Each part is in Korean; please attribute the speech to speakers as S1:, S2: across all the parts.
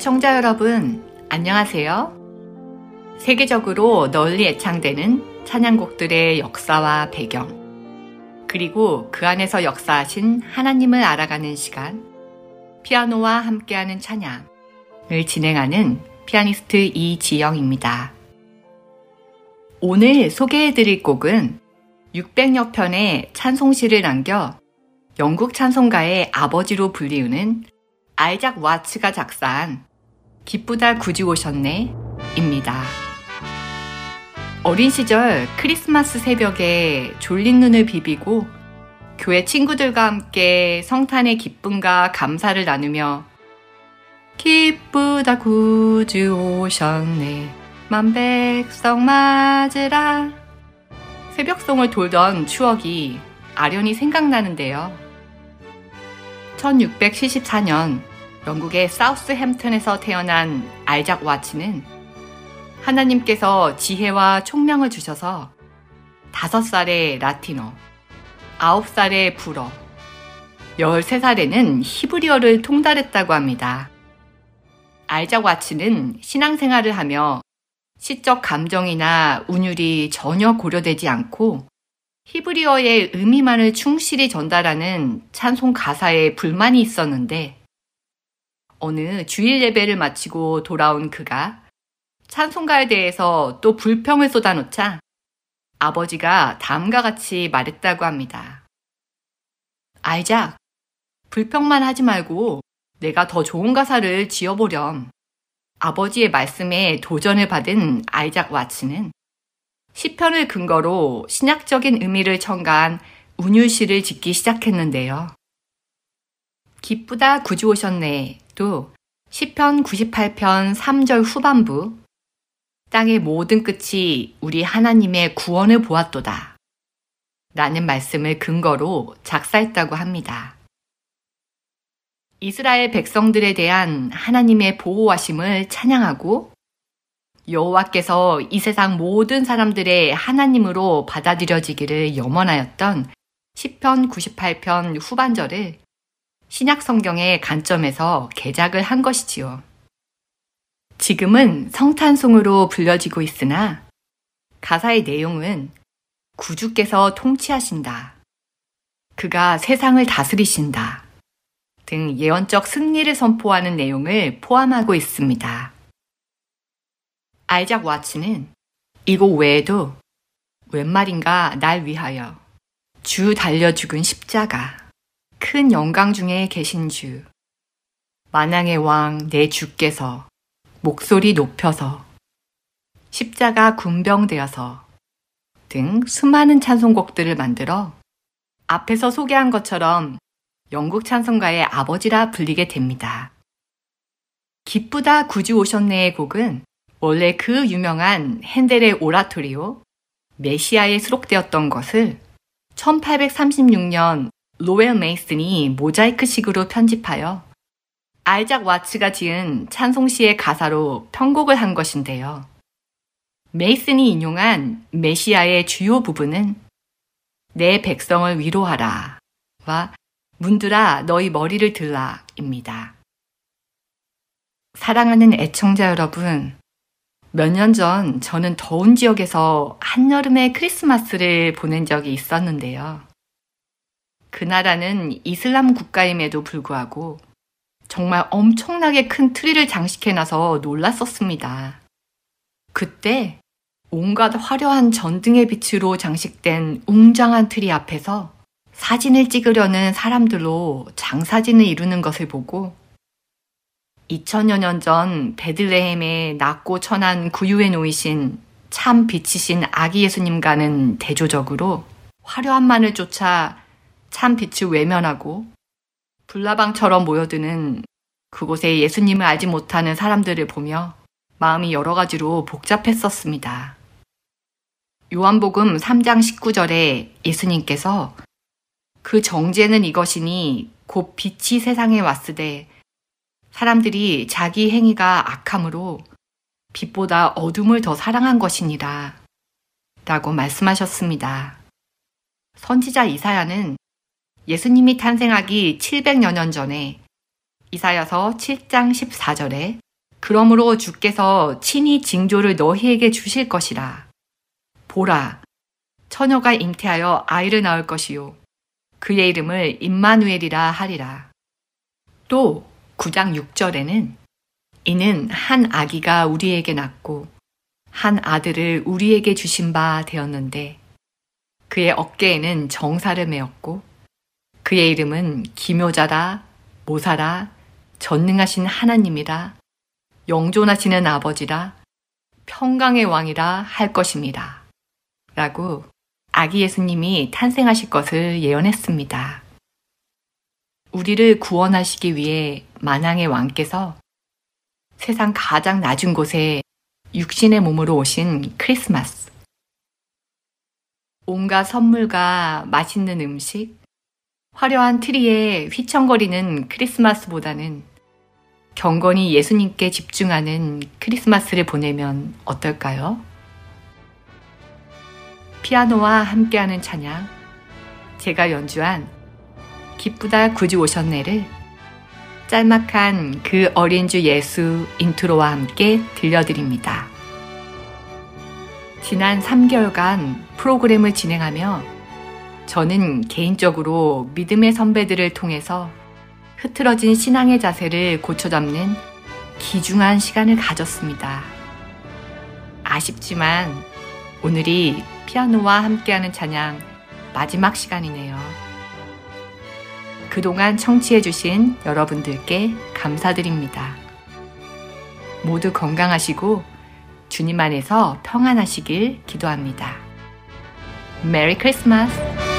S1: 애청자 여러분, 안녕하세요. 세계적으로 널리 애창되는 찬양곡들의 역사와 배경, 그리고 그 안에서 역사하신 하나님을 알아가는 시간, 피아노와 함께하는 찬양을 진행하는 피아니스트 이지영입니다. 오늘 소개해드릴 곡은 600여 편의 찬송시를 남겨 영국 찬송가의 아버지로 불리우는 아이작 와츠가 작사한 기쁘다 굳이 오셨네 입니다. 어린 시절 크리스마스 새벽에 졸린 눈을 비비고 교회 친구들과 함께 성탄의 기쁨과 감사를 나누며 기쁘다 굳이 오셨네 만백성 맞으라 새벽송을 돌던 추억이 아련히 생각나는데요. 1674년 영국의 사우스햄튼에서 태어난 알작 와츠는 하나님께서 지혜와 총명을 주셔서 다섯 살에 라틴어, 아홉 살에 불어, 열세 살에는 히브리어를 통달했다고 합니다. 알작 와츠는 신앙생활을 하며 시적 감정이나 운율이 전혀 고려되지 않고 히브리어의 의미만을 충실히 전달하는 찬송 가사에 불만이 있었는데 어느 주일 예배를 마치고 돌아온 그가 찬송가에 대해서 또 불평을 쏟아놓자 아버지가 다음과 같이 말했다고 합니다. 아이작, 불평만 하지 말고 내가 더 좋은 가사를 지어보렴. 아버지의 말씀에 도전을 받은 아이작 와츠는 시편을 근거로 신약적인 의미를 첨가한 운율시를 짓기 시작했는데요. 기쁘다 구주 오셨네 또 시편 98편 3절 후반부 땅의 모든 끝이 우리 하나님의 구원을 보았도다. 라는 말씀을 근거로 작사했다고 합니다. 이스라엘 백성들에 대한 하나님의 보호하심을 찬양하고 여호와께서 이 세상 모든 사람들의 하나님으로 받아들여지기를 염원하였던 시편 98편 후반절을 신약 성경의 관점에서 개작을 한 것이지요. 지금은 성탄송으로 불려지고 있으나 가사의 내용은 구주께서 통치하신다. 그가 세상을 다스리신다. 등 예언적 승리를 선포하는 내용을 포함하고 있습니다. 아이작 와츠는 이곡 외에도 웬 말인가 날 위하여 주 달려 죽은 십자가 큰 영광 중에 계신 주 만왕의 왕 내 주께서 목소리 높여서 십자가 군병되어서 등 수많은 찬송곡들을 만들어 앞에서 소개한 것처럼 영국 찬송가의 아버지라 불리게 됩니다. 기쁘다 굳이 오셨네의 곡은 원래 그 유명한 핸델의 오라토리오 메시아에 수록되었던 것을 1836년 로웰 메이슨이 모자이크식으로 편집하여 알작 와츠가 지은 찬송시의 가사로 편곡을 한 것인데요. 메이슨이 인용한 메시아의 주요 부분은 내 백성을 위로하라 와 문들아 너희 머리를 들라 입니다. 사랑하는 애청자 여러분, 몇 년 전 저는 더운 지역에서 한여름의 크리스마스를 보낸 적이 있었는데요. 그 나라는 이슬람 국가임에도 불구하고 정말 엄청나게 큰 트리를 장식해놔서 놀랐었습니다. 그때 온갖 화려한 전등의 빛으로 장식된 웅장한 트리 앞에서 사진을 찍으려는 사람들로 장사진을 이루는 것을 보고 2000여 년 전 베들레헴에 낮고 천한 구유에 놓이신 참 빛이신 아기 예수님과는 대조적으로 화려함만을 쫓아 참 빛을 외면하고 불나방처럼 모여드는 그곳에 예수님을 알지 못하는 사람들을 보며 마음이 여러 가지로 복잡했었습니다. 요한복음 3장 19절에 예수님께서 그 정죄는 이것이니 곧 빛이 세상에 왔으되 사람들이 자기 행위가 악함으로 빛보다 어둠을 더 사랑한 것이니라 라고 말씀하셨습니다. 선지자 이사야는 예수님이 탄생하기 700여 년 전에 이사야서 7장 14절에 그러므로 주께서 친히 징조를 너희에게 주실 것이라. 보라, 처녀가 잉태하여 아이를 낳을 것이요. 그의 이름을 임마누엘이라 하리라. 또 9장 6절에는 이는 한 아기가 우리에게 낳고 한 아들을 우리에게 주신 바 되었는데 그의 어깨에는 정사를 메었고 그의 이름은 기묘자라 모사라 전능하신 하나님이라 영존하시는 아버지라 평강의 왕이라 할 것입니다. 라고 아기 예수님이 탄생하실 것을 예언했습니다. 우리를 구원하시기 위해 만왕의 왕께서 세상 가장 낮은 곳에 육신의 몸으로 오신 크리스마스. 온갖 선물과 맛있는 음식, 화려한 트리에 휘청거리는 크리스마스보다는 경건히 예수님께 집중하는 크리스마스를 보내면 어떨까요? 피아노와 함께하는 찬양, 제가 연주한 기쁘다 구주 오셨네를 짤막한 그 어린 주 예수 인트로와 함께 들려드립니다. 지난 3개월간 프로그램을 진행하며 저는 개인적으로 믿음의 선배들을 통해서 흐트러진 신앙의 자세를 고쳐잡는 귀중한 시간을 가졌습니다. 아쉽지만 오늘이 피아노와 함께하는 찬양 마지막 시간이네요. 그동안 청취해주신 여러분들께 감사드립니다. 모두 건강하시고 주님 안에서 평안하시길 기도합니다. 메리 크리스마스!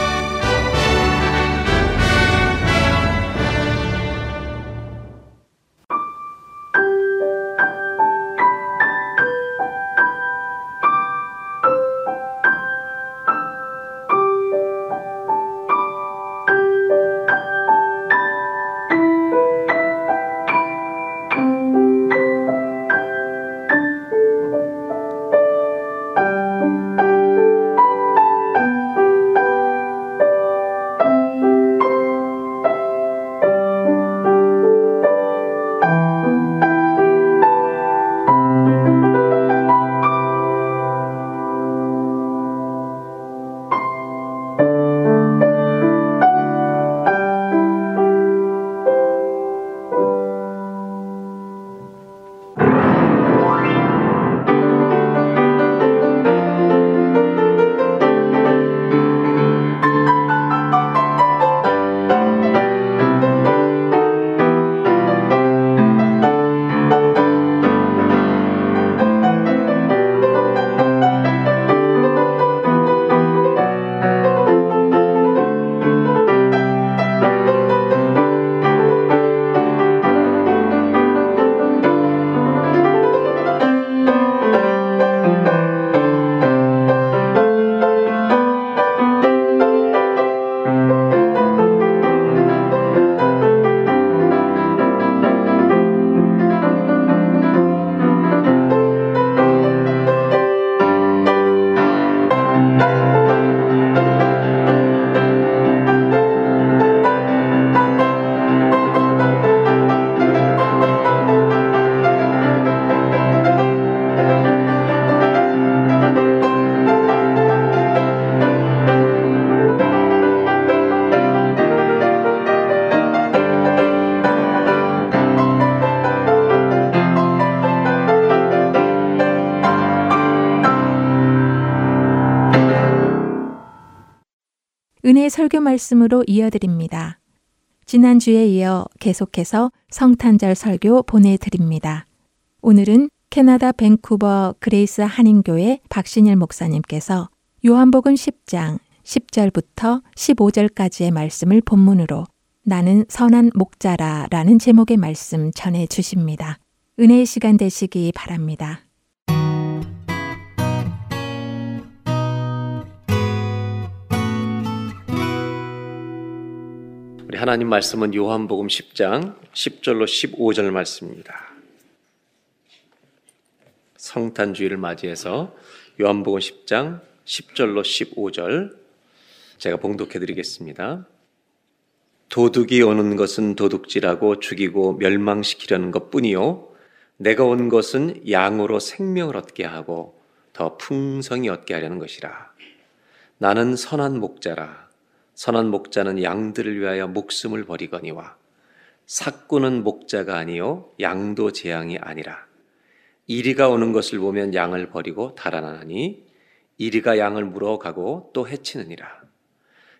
S2: 은혜 설교 말씀으로 이어드립니다. 지난주에 이어 계속해서 성탄절 설교 보내드립니다. 오늘은 캐나다 밴쿠버 그레이스 한인교회 박신일 목사님께서 요한복음 10장 10절부터 15절까지의 말씀을 본문으로 나는 선한 목자라 라는 제목의 말씀 전해 주십니다. 은혜의 시간 되시기 바랍니다.
S3: 하나님 말씀은 요한복음 10장 10절로 15절 말씀입니다. 성탄주의를 맞이해서 요한복음 10장 10절로 15절 제가 봉독해 드리겠습니다. 도둑이 오는 것은 도둑질하고 죽이고 멸망시키려는 것 뿐이요. 내가 온 것은 양으로 생명을 얻게 하고 더 풍성히 얻게 하려는 것이라. 나는 선한 목자라. 선한 목자는 양들을 위하여 목숨을 버리거니와 삭구는 목자가 아니요 양도 재앙이 아니라 이리가 오는 것을 보면 양을 버리고 달아나니 이리가 양을 물어가고 또 해치느니라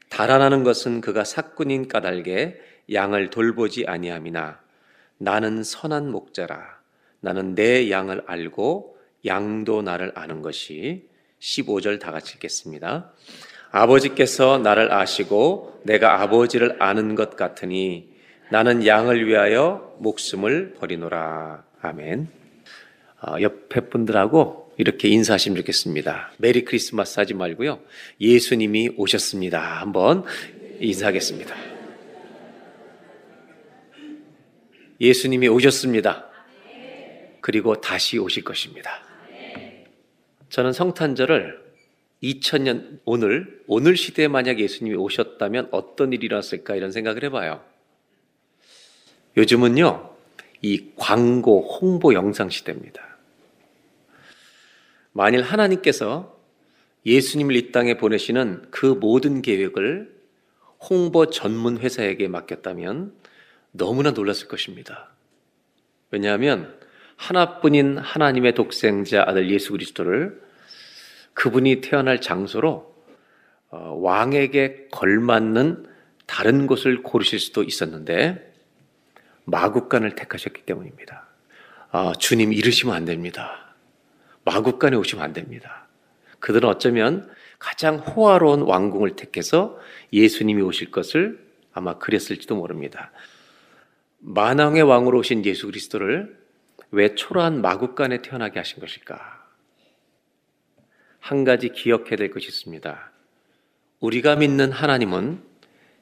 S3: 달아나는 것은 그가 삭군인 까닭에 양을 돌보지 아니함이나 나는 선한 목자라 나는 내 양을 알고 양도 나를 아는 것이 15절 다 같이 읽겠습니다. 아버지께서 나를 아시고 내가 아버지를 아는 것 같으니 나는 양을 위하여 목숨을 버리노라. 아멘. 어, 옆에 분들하고 이렇게 인사하시면 좋겠습니다. 메리 크리스마스 하지 말고요. 예수님이 오셨습니다. 한번 인사하겠습니다. 예수님이 오셨습니다. 그리고 다시 오실 것입니다. 저는 성탄절을 2000년 오늘 오늘 시대에 만약 예수님이 오셨다면 어떤 일이 일어났을까 이런 생각을 해봐요. 요즘은요 이 광고 홍보 영상 시대입니다. 만일 하나님께서 예수님을 이 땅에 보내시는 그 모든 계획을 홍보 전문 회사에게 맡겼다면 너무나 놀랐을 것입니다. 왜냐하면 하나뿐인 하나님의 독생자 아들 예수 그리스도를 그분이 태어날 장소로 어, 왕에게 걸맞는 다른 곳을 고르실 수도 있었는데 마국간을 택하셨기 때문입니다. 아, 주님 이르시면 안 됩니다. 마국간에 오시면 안 됩니다. 그들은 어쩌면 가장 호화로운 왕궁을 택해서 예수님이 오실 것을 아마 그랬을지도 모릅니다. 만왕의 왕으로 오신 예수 그리스도를 왜 초라한 마국간에 태어나게 하신 것일까? 한 가지 기억해야 될 것이 있습니다. 우리가 믿는 하나님은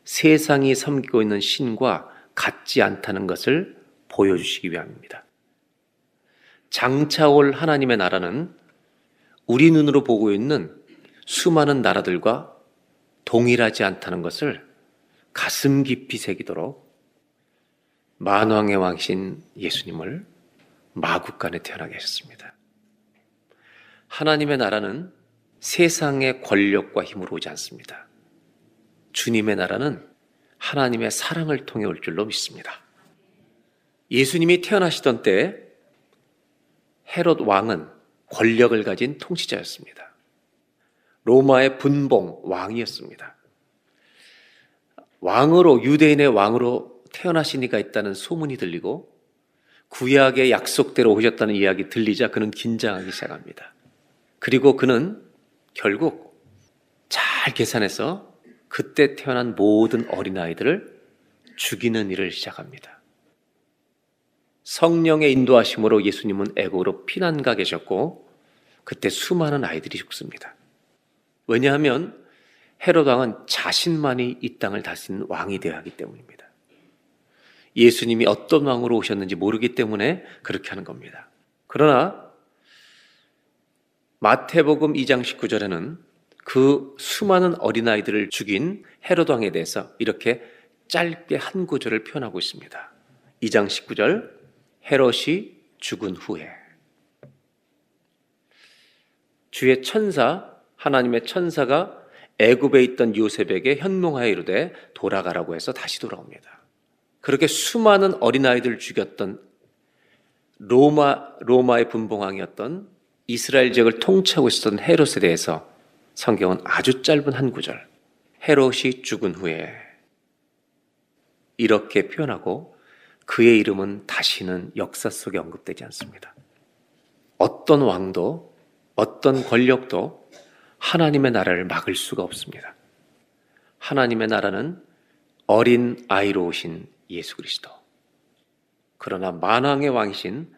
S3: 세상이 섬기고 있는 신과 같지 않다는 것을 보여주시기 위함입니다. 장차 올 하나님의 나라는 우리 눈으로 보고 있는 수많은 나라들과 동일하지 않다는 것을 가슴 깊이 새기도록 만왕의 왕신 예수님을 마국간에 태어나게 하셨습니다. 하나님의 나라는 세상의 권력과 힘으로 오지 않습니다. 주님의 나라는 하나님의 사랑을 통해 올 줄로 믿습니다. 예수님이 태어나시던 때 헤롯 왕은 권력을 가진 통치자였습니다. 로마의 분봉 왕이었습니다. 왕으로 유대인의 왕으로 태어나신 이가 있다는 소문이 들리고 구약의 약속대로 오셨다는 이야기 들리자 그는 긴장하기 시작합니다. 그리고 그는 결국 잘 계산해서 그때 태어난 모든 어린아이들을 죽이는 일을 시작합니다. 성령의 인도하심으로 예수님은 애고로 피난가 계셨고 그때 수많은 아이들이 죽습니다. 왜냐하면 헤롯 왕은 자신만이 이 땅을 다스리는 왕이 되어야 하기 때문입니다. 예수님이 어떤 왕으로 오셨는지 모르기 때문에 그렇게 하는 겁니다. 그러나 마태복음 2장 19절에는 그 수많은 어린아이들을 죽인 헤롯 왕에 대해서 이렇게 짧게 한 구절을 표현하고 있습니다. 2장 19절 헤롯이 죽은 후에 주의 천사 하나님의 천사가 애굽에 있던 요셉에게 현몽하여 이르되 돌아가라고 해서 다시 돌아옵니다. 그렇게 수많은 어린아이들을 죽였던 로마 로마의 분봉왕이었던 이스라엘 지역을 통치하고 있었던 헤롯에 대해서 성경은 아주 짧은 한 구절, 헤롯이 죽은 후에 이렇게 표현하고 그의 이름은 다시는 역사 속에 언급되지 않습니다. 어떤 왕도 어떤 권력도 하나님의 나라를 막을 수가 없습니다. 하나님의 나라는 어린 아이로 오신 예수 그리스도. 그러나 만왕의 왕이신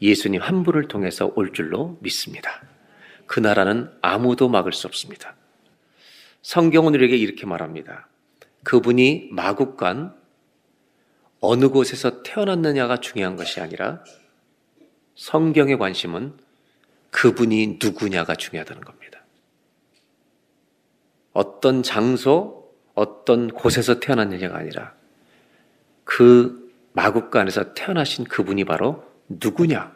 S3: 예수님 한 분을 통해서 올 줄로 믿습니다. 그 나라는 아무도 막을 수 없습니다. 성경은 우리에게 이렇게 말합니다. 그분이 마국간 어느 곳에서 태어났느냐가 중요한 것이 아니라 성경의 관심은 그분이 누구냐가 중요하다는 겁니다. 어떤 장소, 어떤 곳에서 태어났느냐가 아니라 그 마국간에서 태어나신 그분이 바로 누구냐?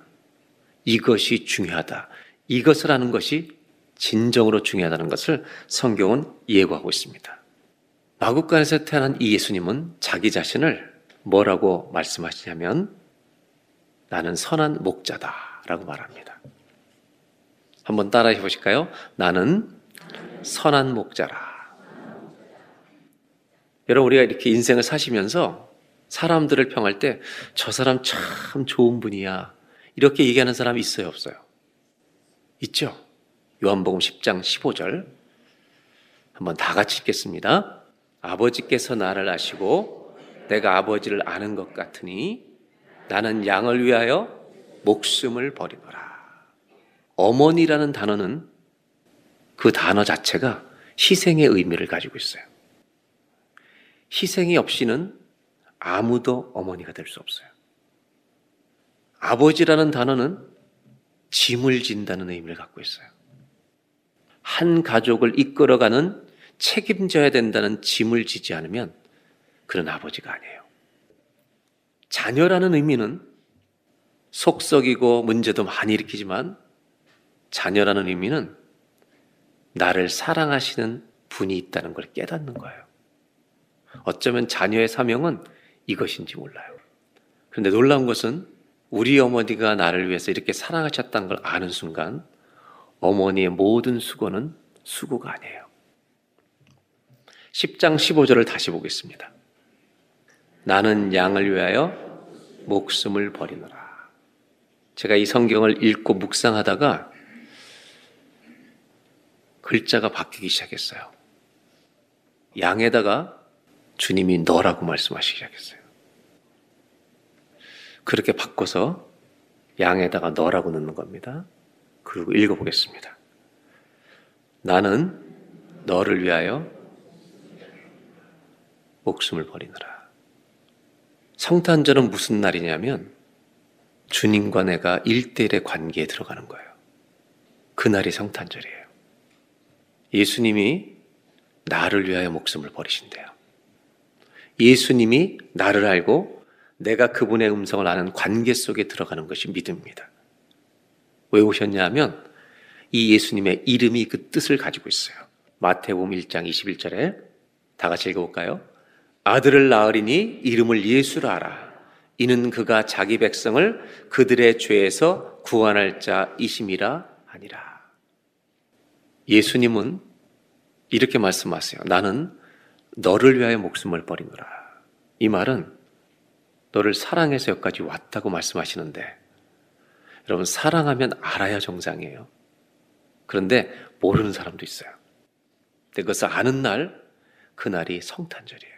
S3: 이것이 중요하다. 이것을 아는 것이 진정으로 중요하다는 것을 성경은 예고하고 있습니다. 마국간에서 태어난 이 예수님은 자기 자신을 뭐라고 말씀하시냐면 나는 선한 목자다 라고 말합니다. 한번 따라해 보실까요? 나는 선한 목자라. 여러분 우리가 이렇게 인생을 사시면서 사람들을 평할 때 저 사람 참 좋은 분이야. 이렇게 얘기하는 사람이 있어요, 없어요? 있죠? 요한복음 10장 15절. 한번 다 같이 읽겠습니다. 아버지께서 나를 아시고 내가 아버지를 아는 것 같으니 나는 양을 위하여 목숨을 버리노라. 어머니라는 단어는 그 단어 자체가 희생의 의미를 가지고 있어요. 희생이 없이는 아무도 어머니가 될 수 없어요. 아버지라는 단어는 짐을 진다는 의미를 갖고 있어요. 한 가족을 이끌어가는 책임져야 된다는 짐을 지지 않으면 그런 아버지가 아니에요. 자녀라는 의미는 속썩이고 문제도 많이 일으키지만 자녀라는 의미는 나를 사랑하시는 분이 있다는 걸 깨닫는 거예요. 어쩌면 자녀의 사명은 이것인지 몰라요. 그런데 놀라운 것은 우리 어머니가 나를 위해서 이렇게 사랑하셨다는 걸 아는 순간 어머니의 모든 수고는 수고가 아니에요. 10장 15절을 다시 보겠습니다. 나는 양을 위하여 목숨을 버리노라. 제가 이 성경을 읽고 묵상하다가 글자가 바뀌기 시작했어요. 양에다가 주님이 너라고 말씀하시기 시작했어요. 그렇게 바꿔서 양에다가 너라고 넣는 겁니다. 그리고 읽어보겠습니다. 나는 너를 위하여 목숨을 버리느라. 성탄절은 무슨 날이냐면 주님과 내가 일대일의 관계에 들어가는 거예요. 그날이 성탄절이에요. 예수님이 나를 위하여 목숨을 버리신대요. 예수님이 나를 알고 내가 그분의 음성을 아는 관계 속에 들어가는 것이 믿음입니다. 왜 오셨냐 하면 이 예수님의 이름이 그 뜻을 가지고 있어요. 마태복음 1장 21절에 다 같이 읽어볼까요? 아들을 낳으리니 이름을 예수라 하라. 이는 그가 자기 백성을 그들의 죄에서 구원할 자이심이라 아니라. 예수님은 이렇게 말씀하세요. 나는 너를 위하여 목숨을 버리노라. 이 말은 너를 사랑해서 여기까지 왔다고 말씀하시는데 여러분 사랑하면 알아야 정상이에요. 그런데 모르는 사람도 있어요. 근데 그것을 아는 날 그날이 성탄절이에요.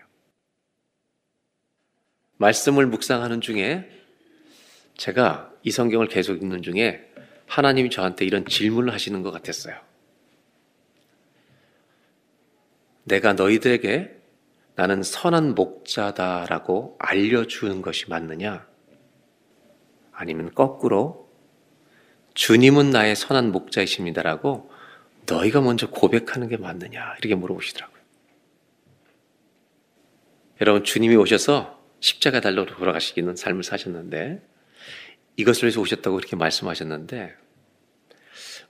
S3: 말씀을 묵상하는 중에 제가 이 성경을 계속 읽는 중에 하나님이 저한테 이런 질문을 하시는 것 같았어요. 내가 너희들에게 나는 선한 목자다라고 알려주는 것이 맞느냐? 아니면 거꾸로 주님은 나의 선한 목자이십니다라고 너희가 먼저 고백하는 게 맞느냐? 이렇게 물어보시더라고요. 여러분, 주님이 오셔서 십자가 달러 돌아가시기는 삶을 사셨는데 이것을 위해서 오셨다고 그렇게 말씀하셨는데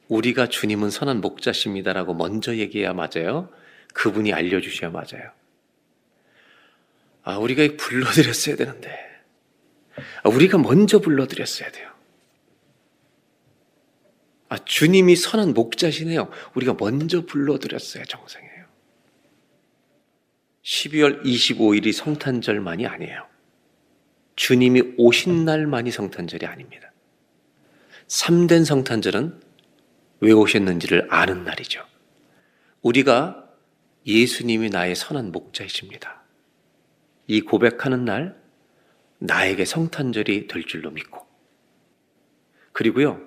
S3: 우리가 주님은 선한 목자십니다라고 먼저 얘기해야 맞아요. 그분이 알려주셔야 맞아요. 아, 우리가 불러드렸어야 되는데. 아, 우리가 먼저 불러드렸어야 돼요. 아, 주님이 선한 목자시네요. 우리가 먼저 불러드렸어야 정상이에요. 12월 25일이 성탄절만이 아니에요. 주님이 오신 날만이 성탄절이 아닙니다. 참된 성탄절은 왜 오셨는지를 아는 날이죠. 우리가 예수님이 나의 선한 목자이십니다. 이 고백하는 날 나에게 성탄절이 될 줄로 믿고 그리고요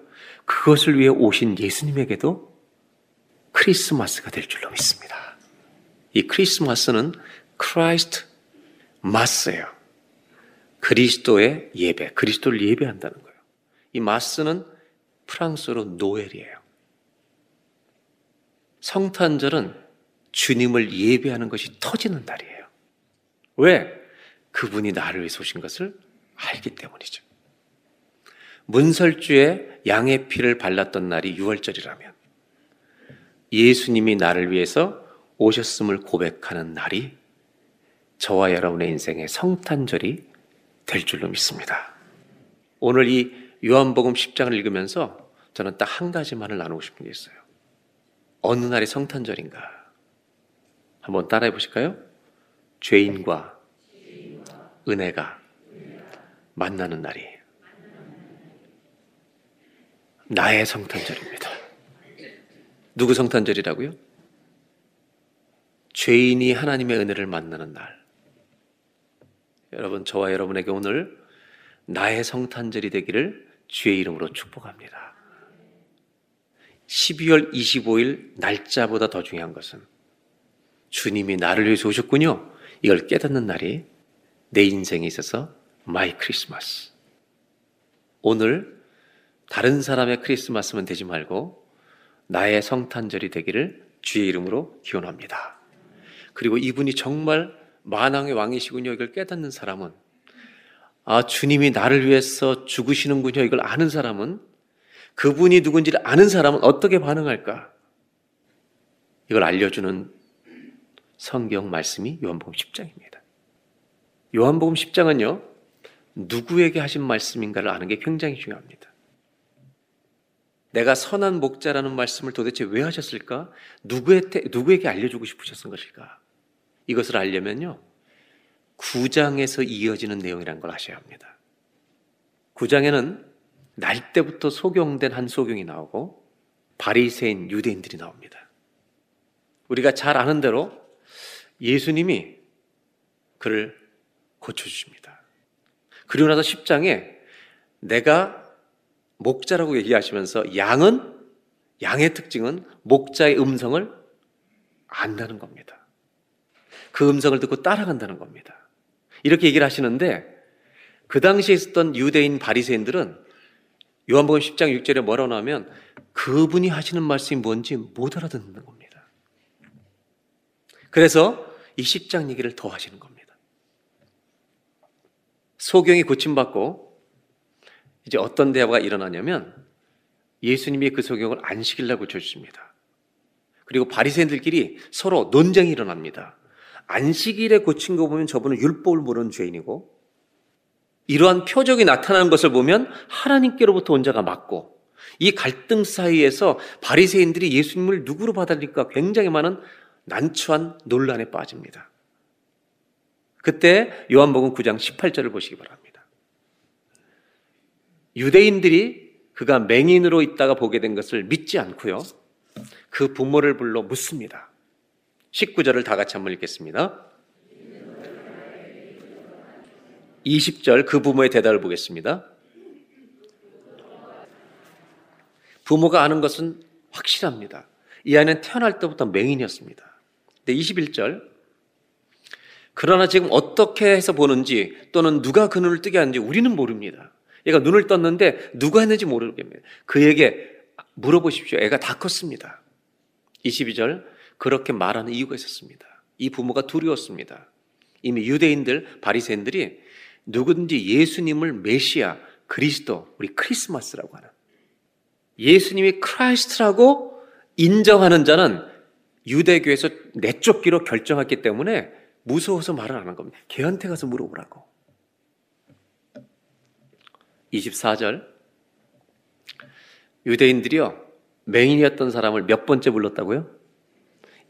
S3: 그것을 위해 오신 예수님에게도 크리스마스가 될 줄로 믿습니다. 이 크리스마스는 Christ mas예요. 그리스도의 예배, 그리스도를 예배한다는 거예요. 이 mas는 프랑스어로 노엘이에요. 성탄절은 주님을 예배하는 것이 터지는 날이에요. 왜? 그분이 나를 위해서 오신 것을 알기 때문이죠. 문설주에 양의 피를 발랐던 날이 6월절이라면 예수님이 나를 위해서 오셨음을 고백하는 날이 저와 여러분의 인생의 성탄절이 될 줄로 믿습니다. 오늘 이 요한복음 10장을 읽으면서 저는 딱 한 가지만을 나누고 싶은 게 있어요. 어느 날이 성탄절인가? 한번 따라해 보실까요? 죄인과 은혜가 만나는 날이에요. 나의 성탄절입니다. 누구 성탄절이라고요? 죄인이 하나님의 은혜를 만나는 날. 여러분, 저와 여러분에게 오늘 나의 성탄절이 되기를 주의 이름으로 축복합니다. 12월 25일 날짜보다 더 중요한 것은 주님이 나를 위해서 오셨군요. 이걸 깨닫는 날이 내 인생에 있어서 my Christmas. 오늘 다른 사람의 크리스마스만 되지 말고 나의 성탄절이 되기를 주의 이름으로 기원합니다. 그리고 이분이 정말 만왕의 왕이시군요. 이걸 깨닫는 사람은 아, 주님이 나를 위해서 죽으시는군요. 이걸 아는 사람은 그분이 누군지를 아는 사람은 어떻게 반응할까? 이걸 알려주는 성경 말씀이 요한복음 10장입니다. 요한복음 10장은요, 누구에게 하신 말씀인가를 아는 게 굉장히 중요합니다. 내가 선한 목자라는 말씀을 도대체 왜 하셨을까? 누구에게, 누구에게 알려주고 싶으셨던 것일까? 이것을 알려면요, 9장에서 이어지는 내용이라는 걸 아셔야 합니다. 9장에는 날 때부터 소경된 한 소경이 나오고 바리새인 유대인들이 나옵니다. 우리가 잘 아는 대로 예수님이 그를 고쳐주십니다. 그리고 나서 10장에 내가 목자라고 얘기하시면서 양은 양의 특징은 목자의 음성을 안다는 겁니다. 그 음성을 듣고 따라간다는 겁니다. 이렇게 얘기를 하시는데 그 당시에 있었던 유대인 바리새인들은 요한복음 10장 6절에 뭐라고 나오면 그분이 하시는 말씀이 뭔지 못 알아듣는 겁니다. 그래서 이 10장 얘기를 더 하시는 겁니다. 소경이 고침받고 이제 어떤 대화가 일어나냐면 예수님이 그 소경을 안식일날 고쳐주십니다. 그리고 바리새인들끼리 서로 논쟁이 일어납니다. 안식일에 고친 거 보면 저분은 율법을 모르는 죄인이고 이러한 표적이 나타나는 것을 보면 하나님께로부터 온 자가 맞고 이 갈등 사이에서 바리새인들이 예수님을 누구로 받아들일까 굉장히 많은 난처한 논란에 빠집니다. 그때 요한복음 9장 18절을 보시기 바랍니다. 유대인들이 그가 맹인으로 있다가 보게 된 것을 믿지 않고요. 그 부모를 불러 묻습니다. 19절을 다 같이 한번 읽겠습니다. 20절 그 부모의 대답을 보겠습니다. 부모가 아는 것은 확실합니다. 이 아이는 태어날 때부터 맹인이었습니다. 근데 21절 그러나 지금 어떻게 해서 보는지 또는 누가 그 눈을 뜨게 하는지 우리는 모릅니다. 얘가 눈을 떴는데 누가 했는지 모르겠습니다. 그에게 물어보십시오. 애가 다 컸습니다. 22절 그렇게 말하는 이유가 있었습니다. 이 부모가 두려웠습니다. 이미 유대인들 바리새인들이 누구든지 예수님을 메시아, 그리스도, 우리 크리스마스라고 하는 예수님이 Christ라고 인정하는 자는 유대교에서 내쫓기로 결정했기 때문에 무서워서 말을 안 한 겁니다. 걔한테 가서 물어보라고. 24절 유대인들이요 맹인이었던 사람을 몇 번째 불렀다고요?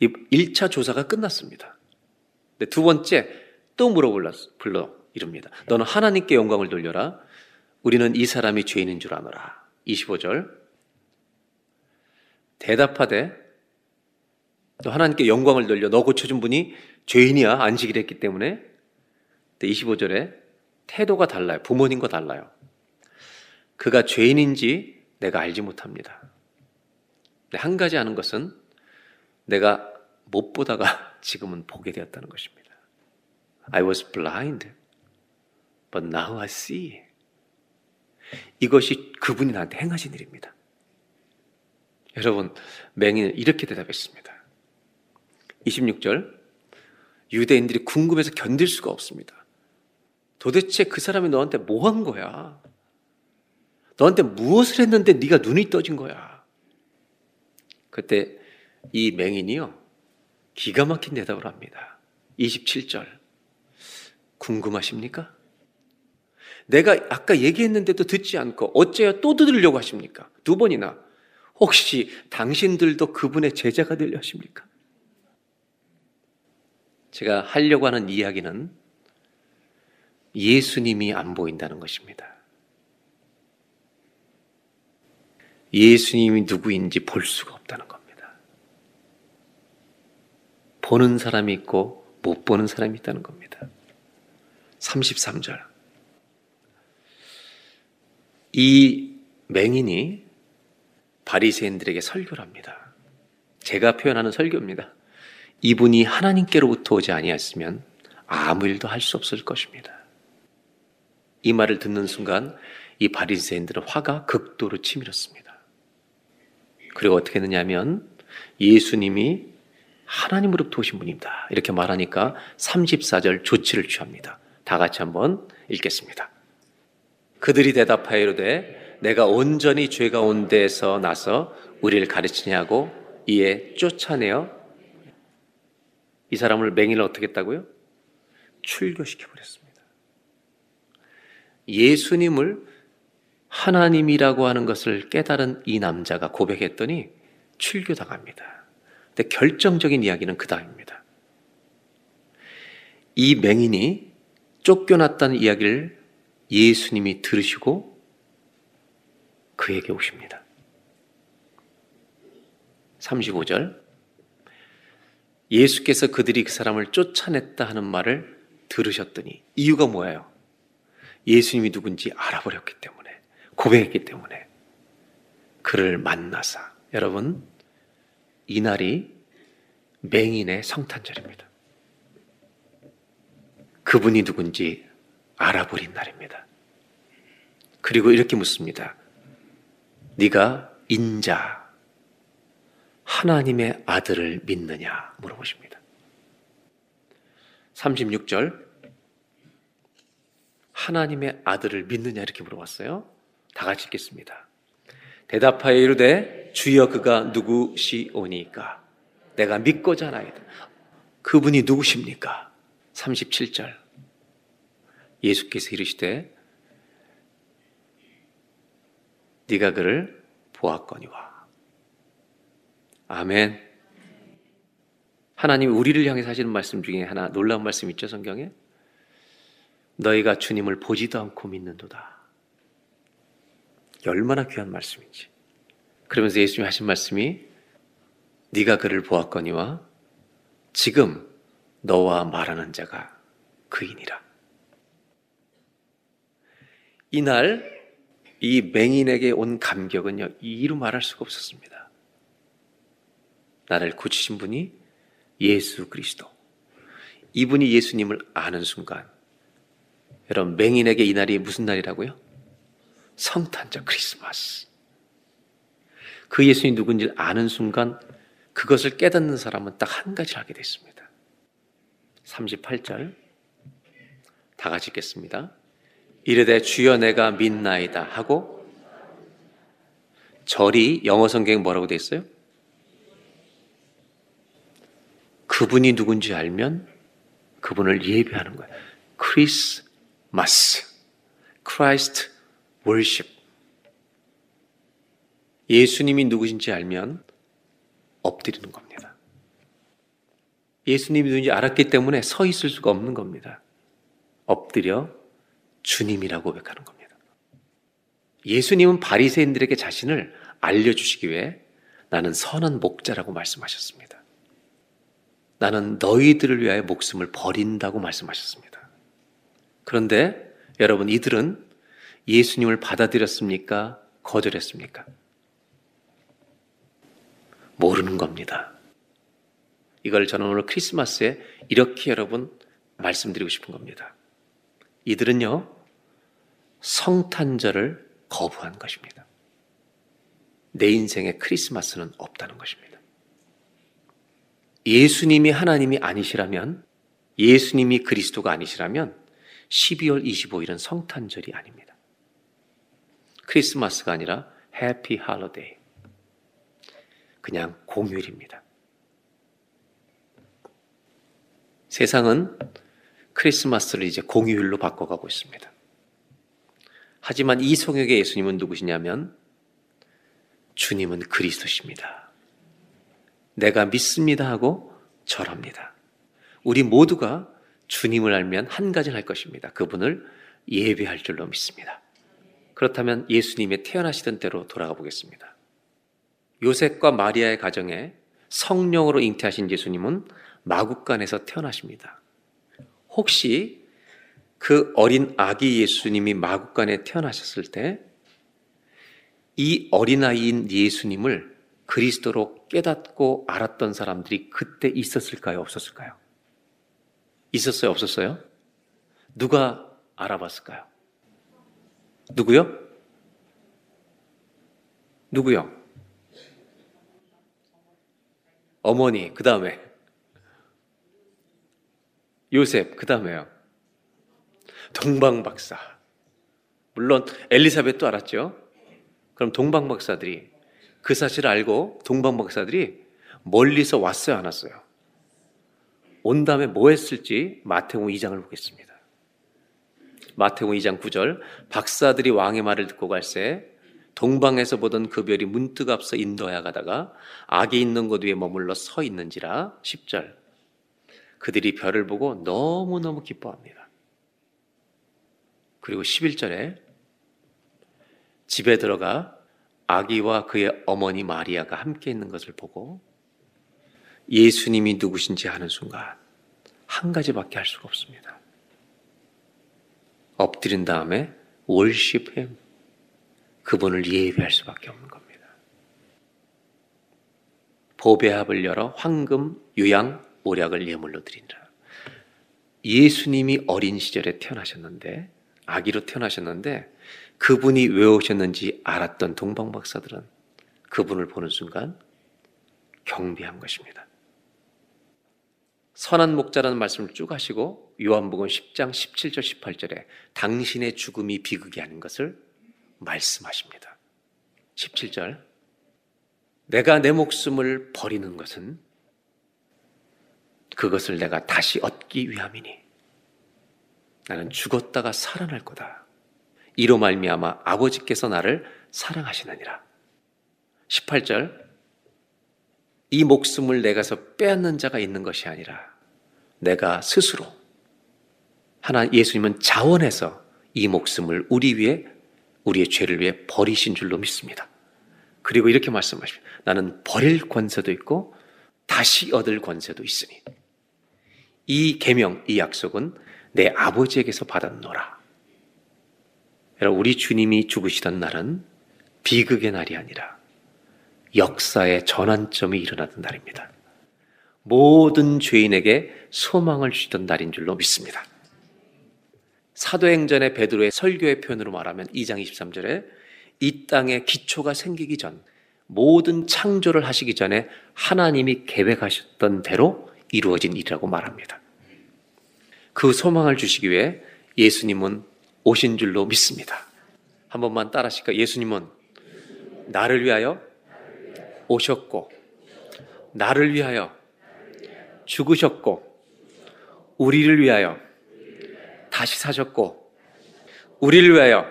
S3: 1차 조사가 끝났습니다. 두 번째 또 물어불러 이릅니다. 너는 하나님께 영광을 돌려라. 우리는 이 사람이 죄인인 줄 아노라. 25절. 대답하되 또 하나님께 영광을 돌려 너 고쳐준 분이 죄인이야 안식일 했기 때문에 25절에 태도가 달라요. 부모님과 달라요. 그가 죄인인지 내가 알지 못합니다. 한 가지 아는 것은 내가 못 보다가 지금은 보게 되었다는 것입니다. I was blind, but now I see. 이것이 그분이 나한테 행하신 일입니다. 여러분, 맹인은 이렇게 대답했습니다. 26절. 유대인들이 궁금해서 견딜 수가 없습니다. 도대체 그 사람이 너한테 뭐 한 거야? 너한테 무엇을 했는데 네가 눈이 떠진 거야? 그때 이 맹인이요. 기가 막힌 대답을 합니다. 27절. 궁금하십니까? 내가 아까 얘기했는데도 듣지 않고 어째야 또 들으려고 하십니까? 두 번이나. 혹시 당신들도 그분의 제자가 되려 하십니까? 제가 하려고 하는 이야기는 예수님이 안 보인다는 것입니다. 예수님이 누구인지 볼 수가 없다는 겁니다. 보는 사람이 있고 못 보는 사람이 있다는 겁니다. 33절. 이 맹인이 바리새인들에게 설교를 합니다. 제가 표현하는 설교입니다. 이분이 하나님께로부터 오지 아니했으면 아무 일도 할 수 없을 것입니다. 이 말을 듣는 순간 이 바리새인들은 화가 극도로 치밀었습니다. 그리고 어떻게 했느냐면 예수님이 하나님으로부터 오신 분입니다. 이렇게 말하니까 34절 조치를 취합니다. 다 같이 한번 읽겠습니다. 그들이 대답하여 이르되 내가 온전히 죄 가운데서 나서 우리를 가르치냐고 이에 쫓아내어 이 사람을 맹인을 어떻게 했다고요? 출교시켜 버렸습니다. 예수님을 하나님이라고 하는 것을 깨달은 이 남자가 고백했더니 출교당합니다. 근데 결정적인 이야기는 그 다음입니다. 이 맹인이 쫓겨났다는 이야기를 예수님이 들으시고 그에게 오십니다. 35절. 예수께서 그들이 그 사람을 쫓아냈다 하는 말을 들으셨더니 이유가 뭐예요? 예수님이 누군지 알아버렸기 때문에 고백했기 때문에 그를 만나사 여러분 이날이 맹인의 성탄절입니다. 그분이 누군지 알아버린 날입니다. 그리고 이렇게 묻습니다. 네가 인자 하나님의 아들을 믿느냐 물어보십니다. 36절 하나님의 아들을 믿느냐 이렇게 물어봤어요. 다 같이 읽겠습니다. 대답하여 이르되 주여 그가 누구시오니까 내가 믿고자 나이다. 그분이 누구십니까? 37절 예수께서 이르시되 네가 그를 보았거니와 아멘. 하나님 우리를 향해서 하시는 말씀 중에 하나 놀라운 말씀 있죠 성경에 너희가 주님을 보지도 않고 믿는도다. 얼마나 귀한 말씀인지. 그러면서 예수님이 하신 말씀이 네가 그를 보았거니와 지금 너와 말하는 자가 그이니라. 이날 이 맹인에게 온 감격은요, 이루 말할 수가 없었습니다. 나를 고치신 분이 예수 그리스도. 이분이 예수님을 아는 순간, 여러분, 맹인에게 이 날이 무슨 날이라고요? 성탄절 크리스마스. 그 예수님이 누군지 아는 순간, 그것을 깨닫는 사람은 딱 한 가지를 하게 됐습니다. 38절. 다 같이 읽겠습니다. 이르되 주여 내가 믿나이다 하고 절이 영어 성경 뭐라고 돼 있어요? 그분이 누군지 알면 그분을 예배하는 거예요. 크리스마스. Christ worship. 예수님이 누구신지 알면 엎드리는 겁니다. 예수님이 누군지 알았기 때문에 서 있을 수가 없는 겁니다. 엎드려 주님이라고 고백하는 겁니다. 예수님은 바리새인들에게 자신을 알려주시기 위해 나는 선한 목자라고 말씀하셨습니다. 나는 너희들을 위하여 목숨을 버린다고 말씀하셨습니다. 그런데 여러분 이들은 예수님을 받아들였습니까? 거절했습니까? 모르는 겁니다. 이걸 저는 오늘 크리스마스에 이렇게 여러분 말씀드리고 싶은 겁니다. 이들은요, 성탄절을 거부한 것입니다. 내 인생에 크리스마스는 없다는 것입니다. 예수님이 하나님이 아니시라면, 예수님이 그리스도가 아니시라면 12월 25일은 성탄절이 아닙니다. 크리스마스가 아니라 해피 할로데이. 그냥 공휴일입니다. 세상은 크리스마스를 이제 공휴일로 바꿔가고 있습니다. 하지만 이 성역의 예수님은 누구시냐면 주님은 그리스도십니다. 내가 믿습니다 하고 절합니다. 우리 모두가 주님을 알면 한 가지를 할 것입니다. 그분을 예배할 줄로 믿습니다. 그렇다면 예수님의 태어나시던 때로 돌아가 보겠습니다. 요셉과 마리아의 가정에 성령으로 잉태하신 예수님은 마국간에서 태어나십니다. 혹시 그 어린 아기 예수님이 마국간에 태어나셨을 때 이 어린아이인 예수님을 그리스도로 깨닫고 알았던 사람들이 그때 있었을까요? 없었을까요? 있었어요? 없었어요? 누가 알아봤을까요? 누구요? 누구요? 어머니, 그 다음에 요셉, 그 다음에요. 동방박사. 물론 엘리사벳도 알았죠. 그럼 동방박사들이 그 사실을 알고 동방 박사들이 멀리서 왔어요, 안 왔어요? 온 다음에 뭐 했을지 마태복음 2장을 보겠습니다. 마태복음 2장 9절 박사들이 왕의 말을 듣고 갈새 동방에서 보던 그 별이 문득 앞서 인도하여 가다가 악이 있는 곳 위에 머물러 서 있는지라 10절 그들이 별을 보고 너무너무 기뻐합니다. 그리고 11절에 집에 들어가 아기와 그의 어머니 마리아가 함께 있는 것을 보고 예수님이 누구신지 하는 순간 한 가지밖에 할 수가 없습니다. 엎드린 다음에 월십 햄 그분을 예배할 수밖에 없는 겁니다. 보배합을 열어 황금, 유양, 모략을 예물로 드린다. 예수님이 어린 시절에 태어나셨는데 아기로 태어나셨는데 그분이 왜 오셨는지 알았던 동방 박사들은 그분을 보는 순간 경비한 것입니다. 선한 목자라는 말씀을 쭉 하시고 요한복음 10장 17절 18절에 당신의 죽음이 비극이 아닌 것을 말씀하십니다. 17절 내가 내 목숨을 버리는 것은 그것을 내가 다시 얻기 위함이니 나는 죽었다가 살아날 거다. 이로 말미암아 아버지께서 나를 사랑하시느니라. 18절 이 목숨을 내가서 빼앗는 자가 있는 것이 아니라 내가 스스로 하나 예수님은 자원해서 이 목숨을 우리 위해 우리의 죄를 위해 버리신 줄로 믿습니다. 그리고 이렇게 말씀하십니다. 나는 버릴 권세도 있고 다시 얻을 권세도 있으니 이 계명, 이 약속은 내 아버지에게서 받았노라. 우리 주님이 죽으시던 날은 비극의 날이 아니라 역사의 전환점이 일어나던 날입니다. 모든 죄인에게 소망을 주시던 날인 줄로 믿습니다. 사도행전의 베드로의 설교의 표현으로 말하면 2장 23절에 이 땅에 기초가 생기기 전 모든 창조를 하시기 전에 하나님이 계획하셨던 대로 이루어진 일이라고 말합니다. 그 소망을 주시기 위해 예수님은 오신 줄로 믿습니다. 한 번만 따라 하실까? 예수님은 나를 위하여 오셨고, 나를 위하여 죽으셨고, 우리를 위하여 다시 사셨고, 우리를 위하여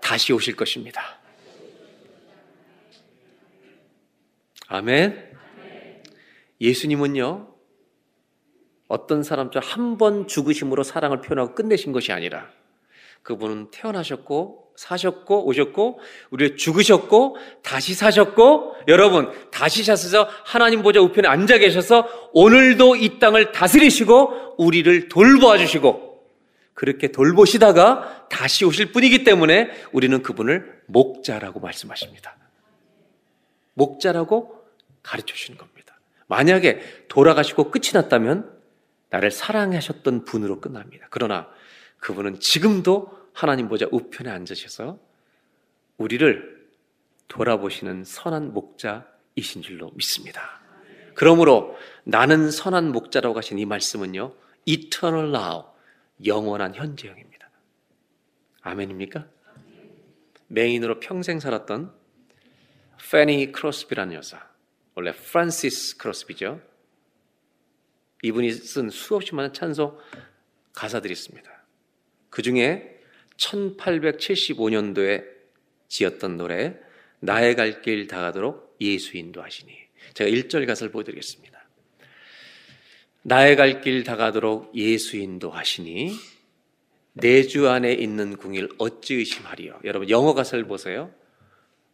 S3: 다시 오실 것입니다. 아멘. 예수님은요, 어떤 사람처럼 한 번 죽으심으로 사랑을 표현하고 끝내신 것이 아니라 그분은 태어나셨고 사셨고 오셨고 우리를 죽으셨고 다시 사셨고 여러분 다시 사셔서 하나님 보좌 우편에 앉아 계셔서 오늘도 이 땅을 다스리시고 우리를 돌보아 주시고 그렇게 돌보시다가 다시 오실 분이기 때문에 우리는 그분을 목자라고 말씀하십니다. 목자라고 가르쳐 주시는 겁니다. 만약에 돌아가시고 끝이 났다면 나를 사랑하셨던 분으로 끝납니다. 그러나 그분은 지금도 하나님 보좌 우편에 앉으셔서 우리를 돌아보시는 선한 목자이신 줄로 믿습니다. 그러므로 나는 선한 목자라고 하신 이 말씀은요, eternal now, 영원한 현재형입니다. 아멘입니까? 맹인으로 평생 살았던 페니 크로스비라는 여사, 원래 프란시스 크로스비죠. 이분이 쓴 수없이 많은 찬송 가사들이 있습니다. 그 중에 1875년도에 지었던 노래 나의 갈 길 다 가도록 예수 인도하시니 제가 1절 가사를 보여드리겠습니다. 나의 갈 길 다 가도록 예수 인도하시니 내 주 안에 있는 긍휼 어찌 의심하리요. 여러분 영어 가사를 보세요.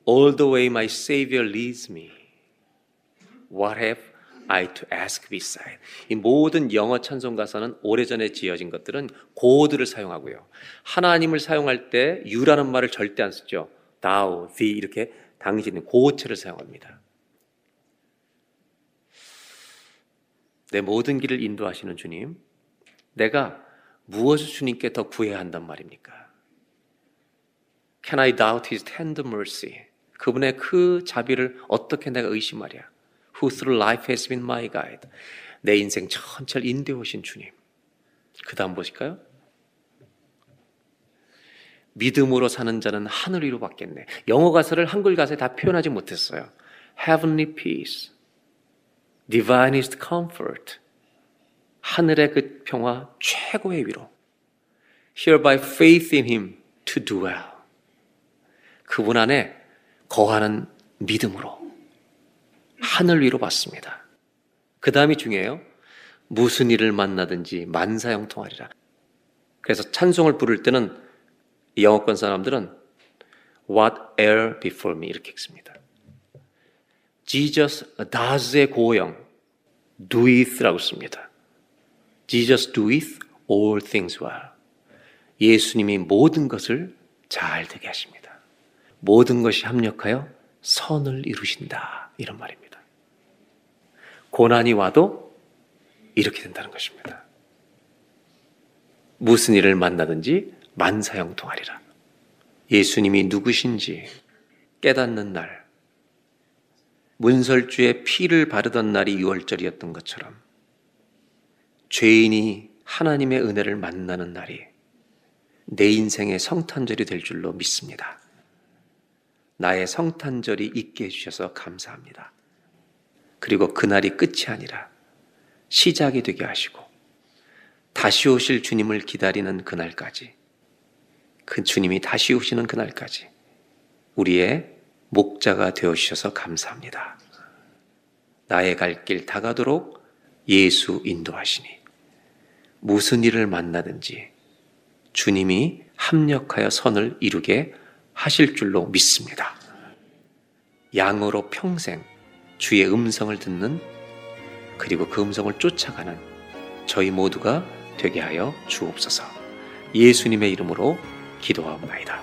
S3: All the way my Savior leads me. What have I to ask beside? 이 모든 영어 찬송 가사는 오래전에 지어진 것들은 고어들을 사용하고요. 하나님을 사용할 때 유라는 말을 절대 안 쓰죠. thou, thee 이렇게 당신은 고어체를 사용합니다. 내 모든 길을 인도하시는 주님, 내가 무엇을 주님께 더 구해야 한단 말입니까? Can I doubt His tender mercy? 그분의 그 자비를 어떻게 내가 의심하랴? Who through life has been my guide. 내 인생 전체를 인도해 오신 주님. 그 다음 보실까요? 믿음으로 사는 자는 하늘 위로 받겠네. 영어 가사를 한글 가사에 다 표현하지 못했어요. Heavenly peace, divinest comfort, 하늘의 그 평화, 최고의 위로. Here by faith in Him to dwell. 그분 안에 거하는 믿음으로 하늘 위로 받습니다. 그 다음이 중요해요. 무슨 일을 만나든지 만사형통하리라. 그래서 찬송을 부를 때는 영어권 사람들은 What air before me 이렇게 읽습니다. Jesus does의 고형 doeth라고 씁니다. Jesus doeth all things well. 예수님이 모든 것을 잘 되게 하십니다. 모든 것이 합력하여 선을 이루신다. 이런 말입니다. 고난이 와도 이렇게 된다는 것입니다. 무슨 일을 만나든지 만사형통하리라. 예수님이 누구신지 깨닫는 날, 문설주의 피를 바르던 날이 6월절이었던 것처럼 죄인이 하나님의 은혜를 만나는 날이 내 인생의 성탄절이 될 줄로 믿습니다. 나의 성탄절이 있게 해주셔서 감사합니다. 그리고 그날이 끝이 아니라 시작이 되게 하시고 다시 오실 주님을 기다리는 그날까지 그 주님이 다시 오시는 그날까지 우리의 목자가 되어 주셔서 감사합니다. 나의 갈 길 다가도록 예수 인도하시니 무슨 일을 만나든지 주님이 합력하여 선을 이루게 하실 줄로 믿습니다. 양으로 평생 주의 음성을 듣는 그리고 그 음성을 쫓아가는 저희 모두가 되게 하여 주옵소서. 예수님의 이름으로 기도하옵나이다.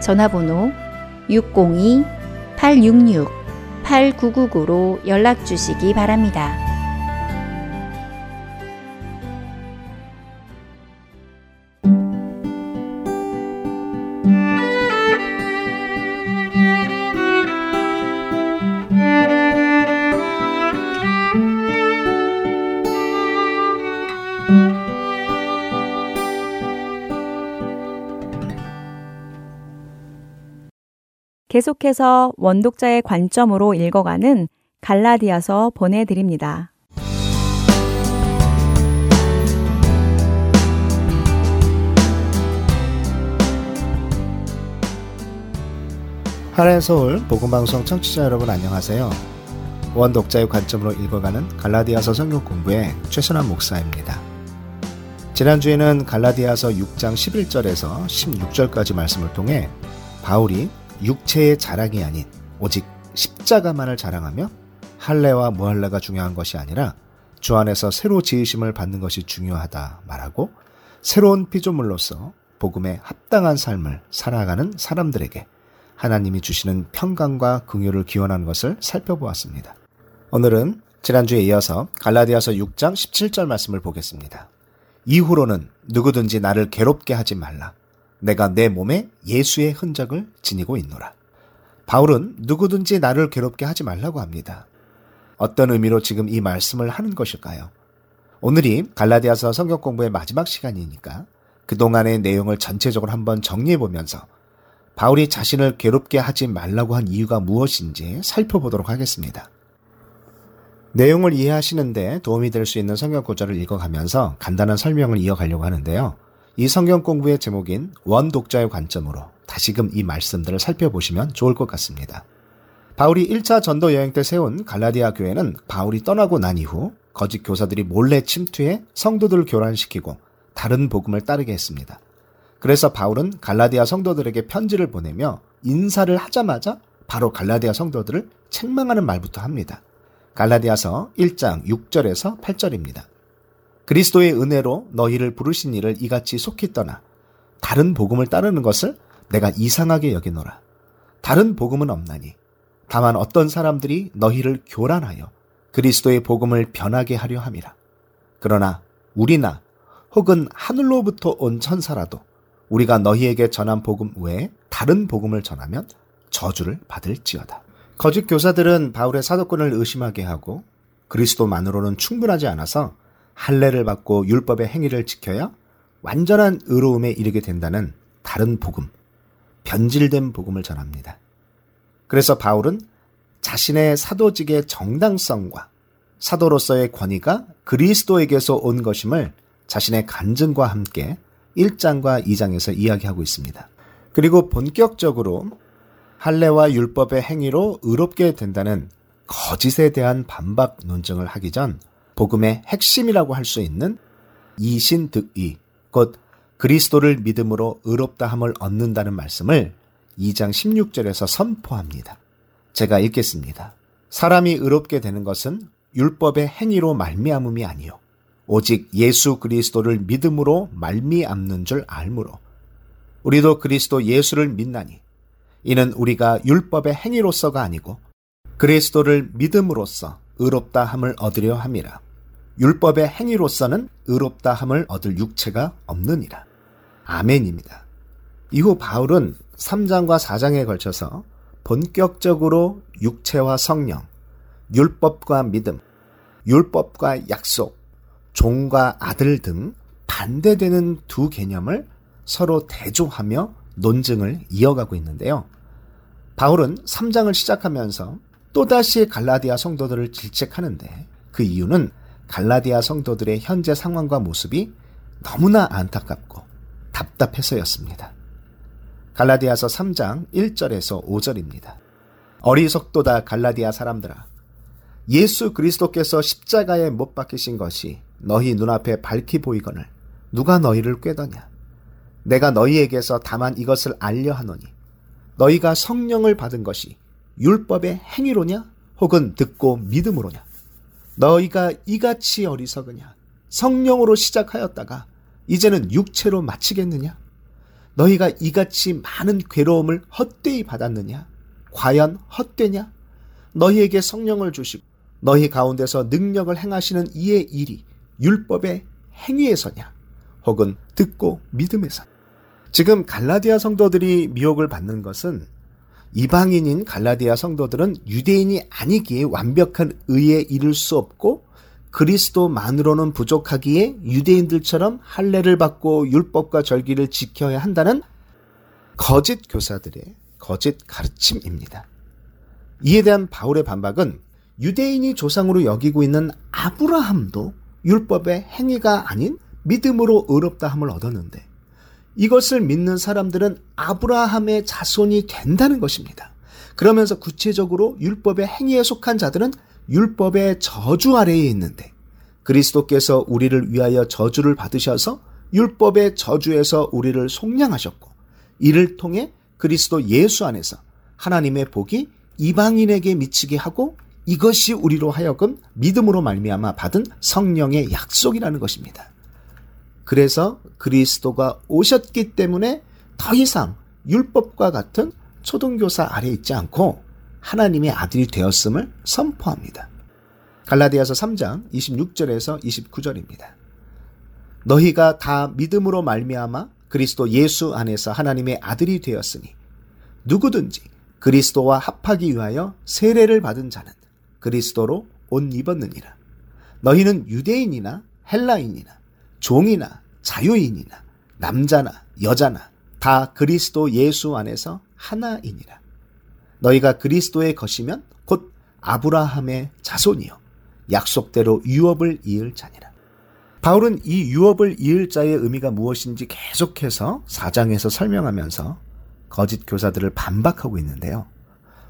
S4: 전화번호 602-866-8999로 연락 주시기 바랍니다.
S5: 계속해서 원독자의 관점으로 읽어가는 갈라디아서 보내드립니다.
S6: 하나의 서울 복음방송 청취자 여러분 안녕하세요. 원독자의 관점으로 읽어가는 갈라디아서 성경 공부의 최선한 목사입니다. 지난주에는 갈라디아서 6장 11절에서 16절까지 말씀을 통해 바울이 육체의 자랑이 아닌 오직 십자가만을 자랑하며 할례와 무할례가 중요한 것이 아니라 주 안에서 새로 지으심을 받는 것이 중요하다 말하고 새로운 피조물로서 복음에 합당한 삶을 살아가는 사람들에게 하나님이 주시는 평강과 긍휼을 기원하는 것을 살펴보았습니다. 오늘은 지난주에 이어서 갈라디아서 6장 17절 말씀을 보겠습니다. 이후로는 누구든지 나를 괴롭게 하지 말라. 내가 내 몸에 예수의 흔적을 지니고 있노라. 바울은 누구든지 나를 괴롭게 하지 말라고 합니다. 어떤 의미로 지금 이 말씀을 하는 것일까요? 오늘이 갈라디아서 성경 공부의 마지막 시간이니까 그동안의 내용을 전체적으로 한번 정리해 보면서 바울이 자신을 괴롭게 하지 말라고 한 이유가 무엇인지 살펴보도록 하겠습니다. 내용을 이해하시는데 도움이 될 수 있는 성경 구절을 읽어가면서 간단한 설명을 이어가려고 하는데요. 이 성경 공부의 제목인 원독자의 관점으로 다시금 이 말씀들을 살펴보시면 좋을 것 같습니다. 바울이 1차 전도 여행 때 세운 갈라디아 교회는 바울이 떠나고 난 이후 거짓 교사들이 몰래 침투해 성도들을 교란시키고 다른 복음을 따르게 했습니다. 그래서 바울은 갈라디아 성도들에게 편지를 보내며 인사를 하자마자 바로 갈라디아 성도들을 책망하는 말부터 합니다. 갈라디아서 1장 6절에서 8절입니다. 그리스도의 은혜로 너희를 부르신 이를 이같이 속히 떠나 다른 복음을 따르는 것을 내가 이상하게 여기노라. 다른 복음은 없나니 다만 어떤 사람들이 너희를 교란하여 그리스도의 복음을 변하게 하려 함이라. 그러나 우리나 혹은 하늘로부터 온 천사라도 우리가 너희에게 전한 복음 외에 다른 복음을 전하면 저주를 받을지어다. 거짓 교사들은 바울의 사도권을 의심하게 하고 그리스도만으로는 충분하지 않아서 할례를 받고 율법의 행위를 지켜야 완전한 의로움에 이르게 된다는 다른 복음, 변질된 복음을 전합니다. 그래서 바울은 자신의 사도직의 정당성과 사도로서의 권위가 그리스도에게서 온 것임을 자신의 간증과 함께 1장과 2장에서 이야기하고 있습니다. 그리고 본격적으로 할례와 율법의 행위로 의롭게 된다는 거짓에 대한 반박 논증을 하기 전 복음의 핵심이라고 할 수 있는 이신득의, 곧 그리스도를 믿음으로 의롭다함을 얻는다는 말씀을 2장 16절에서 선포합니다. 제가 읽겠습니다. 사람이 의롭게 되는 것은 율법의 행위로 말미암음이 아니요 오직 예수 그리스도를 믿음으로 말미암는 줄 알므로 우리도 그리스도 예수를 믿나니 이는 우리가 율법의 행위로서가 아니고 그리스도를 믿음으로써 의롭다 함을 얻으려 함이라. 율법의 행위로서는 의롭다 함을 얻을 육체가 없느니라. 아멘입니다. 이후 바울은 3장과 4장에 걸쳐서 본격적으로 육체와 성령, 율법과 믿음, 율법과 약속, 종과 아들 등 반대되는 두 개념을 서로 대조하며 논증을 이어가고 있는데요. 바울은 3장을 시작하면서 또다시 갈라디아 성도들을 질책하는데 그 이유는 갈라디아 성도들의 현재 상황과 모습이 너무나 안타깝고 답답해서였습니다. 갈라디아서 3장 1절에서 5절입니다. 어리석도다 갈라디아 사람들아. 예수 그리스도께서 십자가에 못 박히신 것이 너희 눈앞에 밝히 보이거늘 누가 너희를 꾀더냐. 내가 너희에게서 다만 이것을 알려 하노니 너희가 성령을 받은 것이 율법의 행위로냐 혹은 듣고 믿음으로냐 너희가 이같이 어리석으냐? 성령으로 시작하였다가 이제는 육체로 마치겠느냐? 너희가 이같이 많은 괴로움을 헛되이 받았느냐? 과연 헛되냐? 너희에게 성령을 주시고 너희 가운데서 능력을 행하시는 이의 일이 율법의 행위에서냐? 혹은 듣고 믿음에서냐? 지금 갈라디아 성도들이 미혹을 받는 것은 이방인인 갈라디아 성도들은 유대인이 아니기에 완벽한 의에 이를 수 없고 그리스도만으로는 부족하기에 유대인들처럼 할례를 받고 율법과 절기를 지켜야 한다는 거짓 교사들의 거짓 가르침입니다. 이에 대한 바울의 반박은 유대인이 조상으로 여기고 있는 아브라함도 율법의 행위가 아닌 믿음으로 의롭다함을 얻었는데 이것을 믿는 사람들은 아브라함의 자손이 된다는 것입니다. 그러면서 구체적으로 율법의 행위에 속한 자들은 율법의 저주 아래에 있는데 그리스도께서 우리를 위하여 저주를 받으셔서 율법의 저주에서 우리를 속량하셨고 이를 통해 그리스도 예수 안에서 하나님의 복이 이방인에게 미치게 하고 이것이 우리로 하여금 믿음으로 말미암아 받은 성령의 약속이라는 것입니다. 그래서 그리스도가 오셨기 때문에 더 이상 율법과 같은 초등교사 아래 있지 않고 하나님의 아들이 되었음을 선포합니다. 갈라디아서 3장 26절에서 29절입니다. 너희가 다 믿음으로 말미암아 그리스도 예수 안에서 하나님의 아들이 되었으니 누구든지 그리스도와 합하기 위하여 세례를 받은 자는 그리스도로 옷 입었느니라. 너희는 유대인이나 헬라인이나 종이나 자유인이나 남자나 여자나 다 그리스도 예수 안에서 하나이니라. 너희가 그리스도의 것이면 곧 아브라함의 자손이요 약속대로 유업을 이을 자니라. 바울은 이 유업을 이을 자의 의미가 무엇인지 계속해서 사장에서 설명하면서 거짓 교사들을 반박하고 있는데요.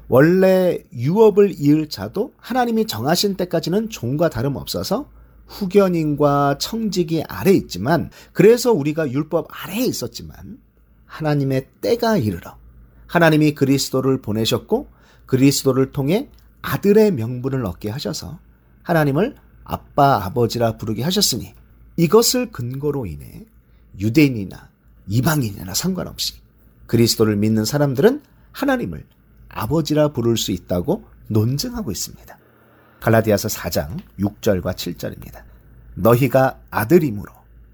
S6: 원래 유업을 이을 자도 하나님이 정하신 때까지는 종과 다름없어서 후견인과 청직이 아래 있지만 그래서 우리가 율법 아래에 있었지만 하나님의 때가 이르러 하나님이 그리스도를 보내셨고 그리스도를 통해 아들의 명분을 얻게 하셔서 하나님을 아빠 아버지라 부르게 하셨으니 이것을 근거로 인해 유대인이나 이방인이나 상관없이 그리스도를 믿는 사람들은 하나님을 아버지라 부를 수 있다고 논증하고 있습니다. 갈라디아서 4장 6절과 7절입니다. 너희가 아들이므로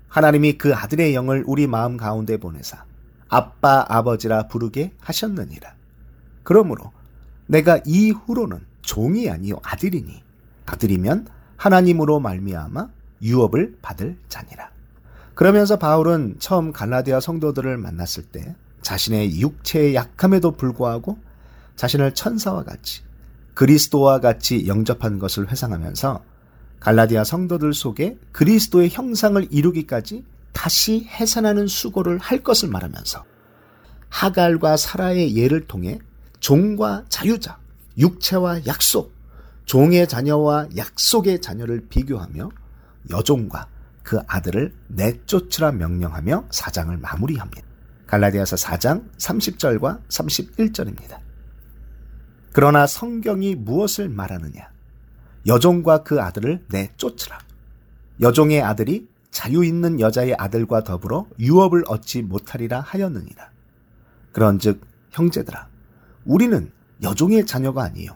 S6: 하나님이 그 아들의 영을 우리 마음 가운데 보내사 아빠 아버지라 부르게 하셨느니라. 그러므로 내가 이후로는 종이 아니요 아들이니 아들이면 하나님으로 말미암아 유업을 받을 자니라. 그러면서 바울은 처음 갈라디아 성도들을 만났을 때 자신의 육체의 약함에도 불구하고 자신을 천사와 같이 그리스도와 같이 영접한 것을 회상하면서 갈라디아 성도들 속에 그리스도의 형상을 이루기까지 다시 해산하는 수고를 할 것을 말하면서 하갈과 사라의 예를 통해 종과 자유자, 육체와 약속, 종의 자녀와 약속의 자녀를 비교하며 여종과 그 아들을 내쫓으라 명령하며 사장을 마무리합니다. 갈라디아서 4장 30절과 31절입니다. 그러나 성경이 무엇을 말하느냐? 여종과 그 아들을 내쫓으라. 여종의 아들이 자유 있는 여자의 아들과 더불어 유업을 얻지 못하리라 하였느니라. 그런즉 형제들아, 우리는 여종의 자녀가 아니요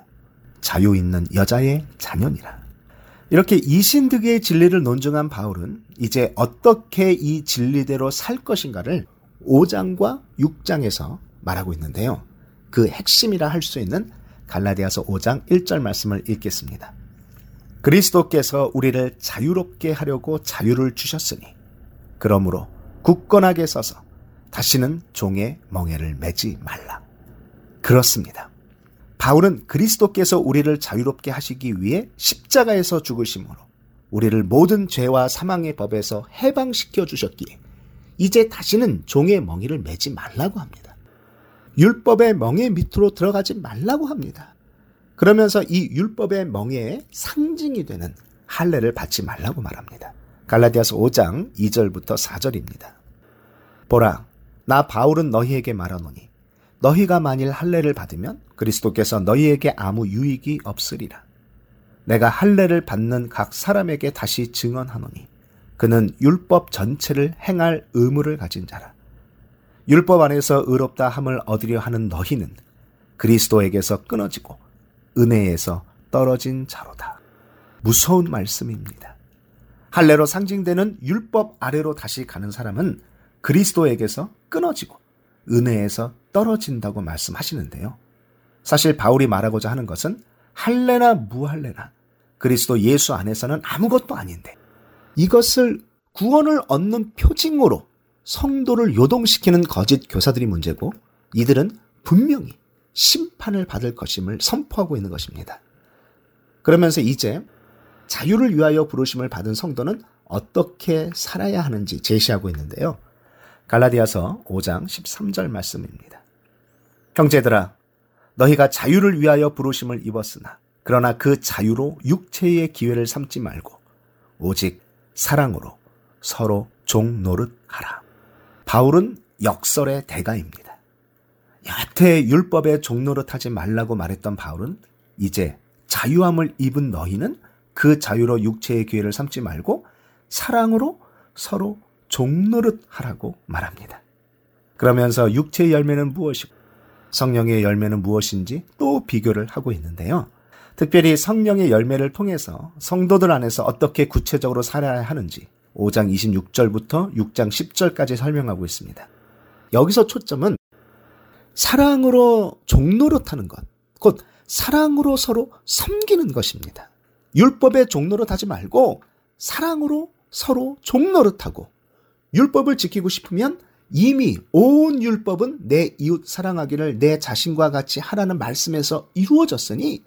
S6: 자유 있는 여자의 자녀니라. 이렇게 이신득의 진리를 논증한 바울은 이제 어떻게 이 진리대로 살 것인가를 5장과 6장에서 말하고 있는데요. 그 핵심이라 할 수 있는 갈라디아서 5장 1절 말씀을 읽겠습니다. 그리스도께서 우리를 자유롭게 하려고 자유를 주셨으니 그러므로 굳건하게 서서 다시는 종의 멍에를 매지 말라. 그렇습니다. 바울은 그리스도께서 우리를 자유롭게 하시기 위해 십자가에서 죽으심으로 우리를 모든 죄와 사망의 법에서 해방시켜 주셨기에 이제 다시는 종의 멍에를 매지 말라고 합니다. 율법의 멍에 밑으로 들어가지 말라고 합니다. 그러면서 이 율법의 멍에의 상징이 되는 할례를 받지 말라고 말합니다. 갈라디아서 5장 2절부터 4절입니다. 보라, 나 바울은 너희에게 말하노니 너희가 만일 할례를 받으면 그리스도께서 너희에게 아무 유익이 없으리라. 내가 할례를 받는 각 사람에게 다시 증언하노니 그는 율법 전체를 행할 의무를 가진 자라. 율법 안에서 의롭다 함을 얻으려 하는 너희는 그리스도에게서 끊어지고 은혜에서 떨어진 자로다. 무서운 말씀입니다. 할례로 상징되는 율법 아래로 다시 가는 사람은 그리스도에게서 끊어지고 은혜에서 떨어진다고 말씀하시는데요. 사실 바울이 말하고자 하는 것은 할례나 무할례나 그리스도 예수 안에서는 아무것도 아닌데 이것을 구원을 얻는 표징으로 성도를 요동시키는 거짓 교사들이 문제고 이들은 분명히 심판을 받을 것임을 선포하고 있는 것입니다. 그러면서 이제 자유를 위하여 부르심을 받은 성도는 어떻게 살아야 하는지 제시하고 있는데요. 갈라디아서 5장 13절 말씀입니다. 형제들아, 너희가 자유를 위하여 부르심을 입었으나, 그러나 그 자유로 육체의 기회를 삼지 말고, 오직 사랑으로 서로 종 노릇하라. 바울은 역설의 대가입니다. 여태 율법의 종 노릇하지 말라고 말했던 바울은 이제 자유함을 입은 너희는 그 자유로 육체의 기회를 삼지 말고 사랑으로 서로 종노릇 하라고 말합니다. 그러면서 육체의 열매는 무엇이고 성령의 열매는 무엇인지 또 비교를 하고 있는데요. 특별히 성령의 열매를 통해서 성도들 안에서 어떻게 구체적으로 살아야 하는지 5장 26절부터 6장 10절까지 설명하고 있습니다. 여기서 초점은 사랑으로 종노릇하는 것, 곧 사랑으로 서로 섬기는 것입니다. 율법의 종노릇 하지 말고 사랑으로 서로 종노릇하고 율법을 지키고 싶으면 이미 온 율법은 내 이웃 사랑하기를 내 자신과 같이 하라는 말씀에서 이루어졌으니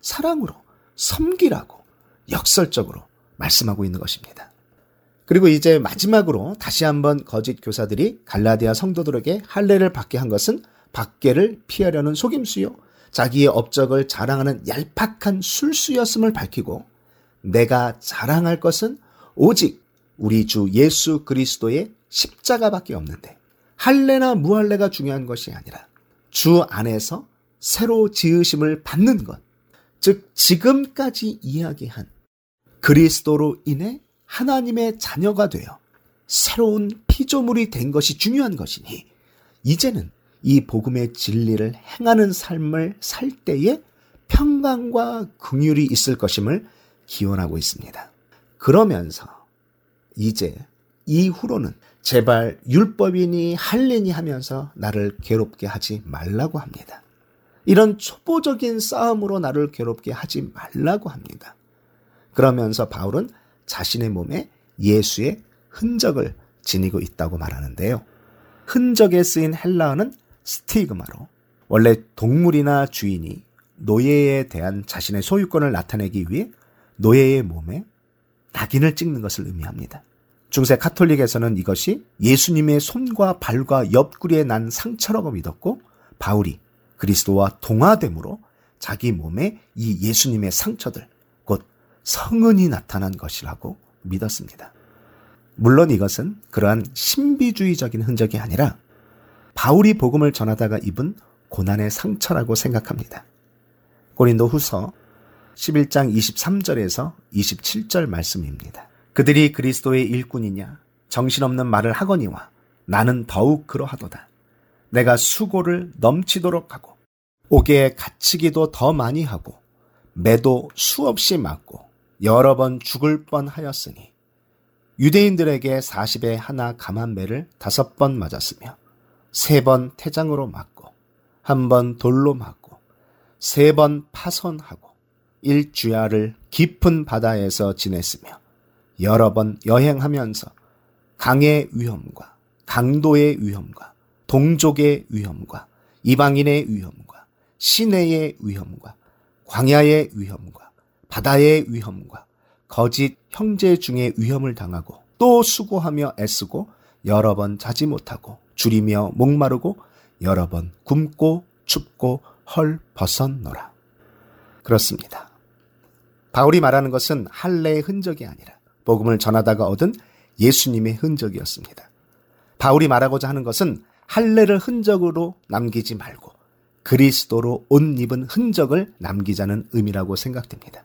S6: 사랑으로 섬기라고 역설적으로 말씀하고 있는 것입니다. 그리고 이제 마지막으로 다시 한번 거짓 교사들이 갈라디아 성도들에게 할례를 받게 한 것은 밖에를 피하려는 속임수요 자기의 업적을 자랑하는 얄팍한 술수였음을 밝히고 내가 자랑할 것은 오직 우리 주 예수 그리스도의 십자가밖에 없는데 할례나 무할례가 중요한 것이 아니라 주 안에서 새로 지으심을 받는 것. 즉 지금까지 이야기한 그리스도로 인해 하나님의 자녀가 되어 새로운 피조물이 된 것이 중요한 것이니 이제는 이 복음의 진리를 행하는 삶을 살 때에 평강과 긍휼이 있을 것임을 기원하고 있습니다. 그러면서 이제 이후로는 제발 율법이니 할례니 하면서 나를 괴롭게 하지 말라고 합니다. 이런 초보적인 싸움으로 나를 괴롭게 하지 말라고 합니다. 그러면서 바울은 자신의 몸에 예수의 흔적을 지니고 있다고 말하는데요. 흔적에 쓰인 헬라어는 스티그마로 원래 동물이나 주인이 노예에 대한 자신의 소유권을 나타내기 위해 노예의 몸에 낙인을 찍는 것을 의미합니다. 중세 카톨릭에서는 이것이 예수님의 손과 발과 옆구리에 난 상처라고 믿었고 바울이 그리스도와 동화됨으로 자기 몸에 이 예수님의 상처들 곧 성은이 나타난 것이라고 믿었습니다. 물론 이것은 그러한 신비주의적인 흔적이 아니라 바울이 복음을 전하다가 입은 고난의 상처라고 생각합니다. 고린도 후서 11장 23절에서 27절 말씀입니다. 그들이 그리스도의 일꾼이냐 정신없는 말을 하거니와 나는 더욱 그러하도다. 내가 수고를 넘치도록 하고 옥에 갇히기도 더 많이 하고 매도 수없이 맞고 여러 번 죽을 뻔하였으니 유대인들에게 40에 하나 감한 매를 다섯 번 맞았으며 세 번 태장으로 맞고 한 번 돌로 맞고 세 번 파손하고 일주야를 깊은 바다에서 지냈으며 여러 번 여행하면서 강의 위험과 강도의 위험과 동족의 위험과 이방인의 위험과 시내의 위험과 광야의 위험과 바다의 위험과 거짓 형제 중의 위험을 당하고 또 수고하며 애쓰고 여러 번 자지 못하고 줄이며 목마르고 여러 번 굶고 춥고 헐 벗었노라. 그렇습니다. 바울이 말하는 것은 할례의 흔적이 아니라 복음을 전하다가 얻은 예수님의 흔적이었습니다. 바울이 말하고자 하는 것은 할례를 흔적으로 남기지 말고 그리스도로 옷 입은 흔적을 남기자는 의미라고 생각됩니다.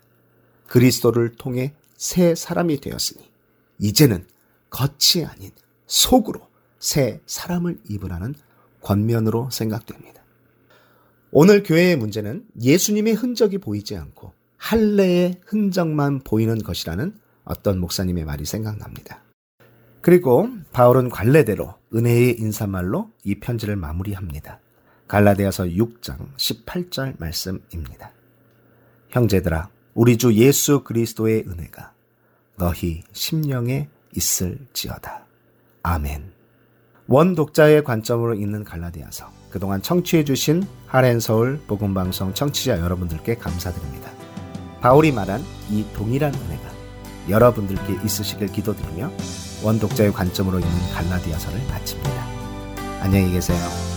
S6: 그리스도를 통해 새 사람이 되었으니 이제는 겉이 아닌 속으로 새 사람을 입으라는 권면으로 생각됩니다. 오늘 교회의 문제는 예수님의 흔적이 보이지 않고 할례의 흔적만 보이는 것이라는 어떤 목사님의 말이 생각납니다. 그리고 바울은 관례대로 은혜의 인사말로 이 편지를 마무리합니다. 갈라디아서 6장 18절 말씀입니다. 형제들아 우리 주 예수 그리스도의 은혜가 너희 심령에 있을지어다. 아멘. 원 독자의 관점으로 읽는 갈라디아서 그동안 청취해 주신 하렌서울 복음방송 청취자 여러분들께 감사드립니다. 바울이 말한 이 동일한 은혜가 여러분들께 있으시길 기도드리며 원독자의 관점으로 읽는 갈라디아서를 마칩니다. 안녕히 계세요.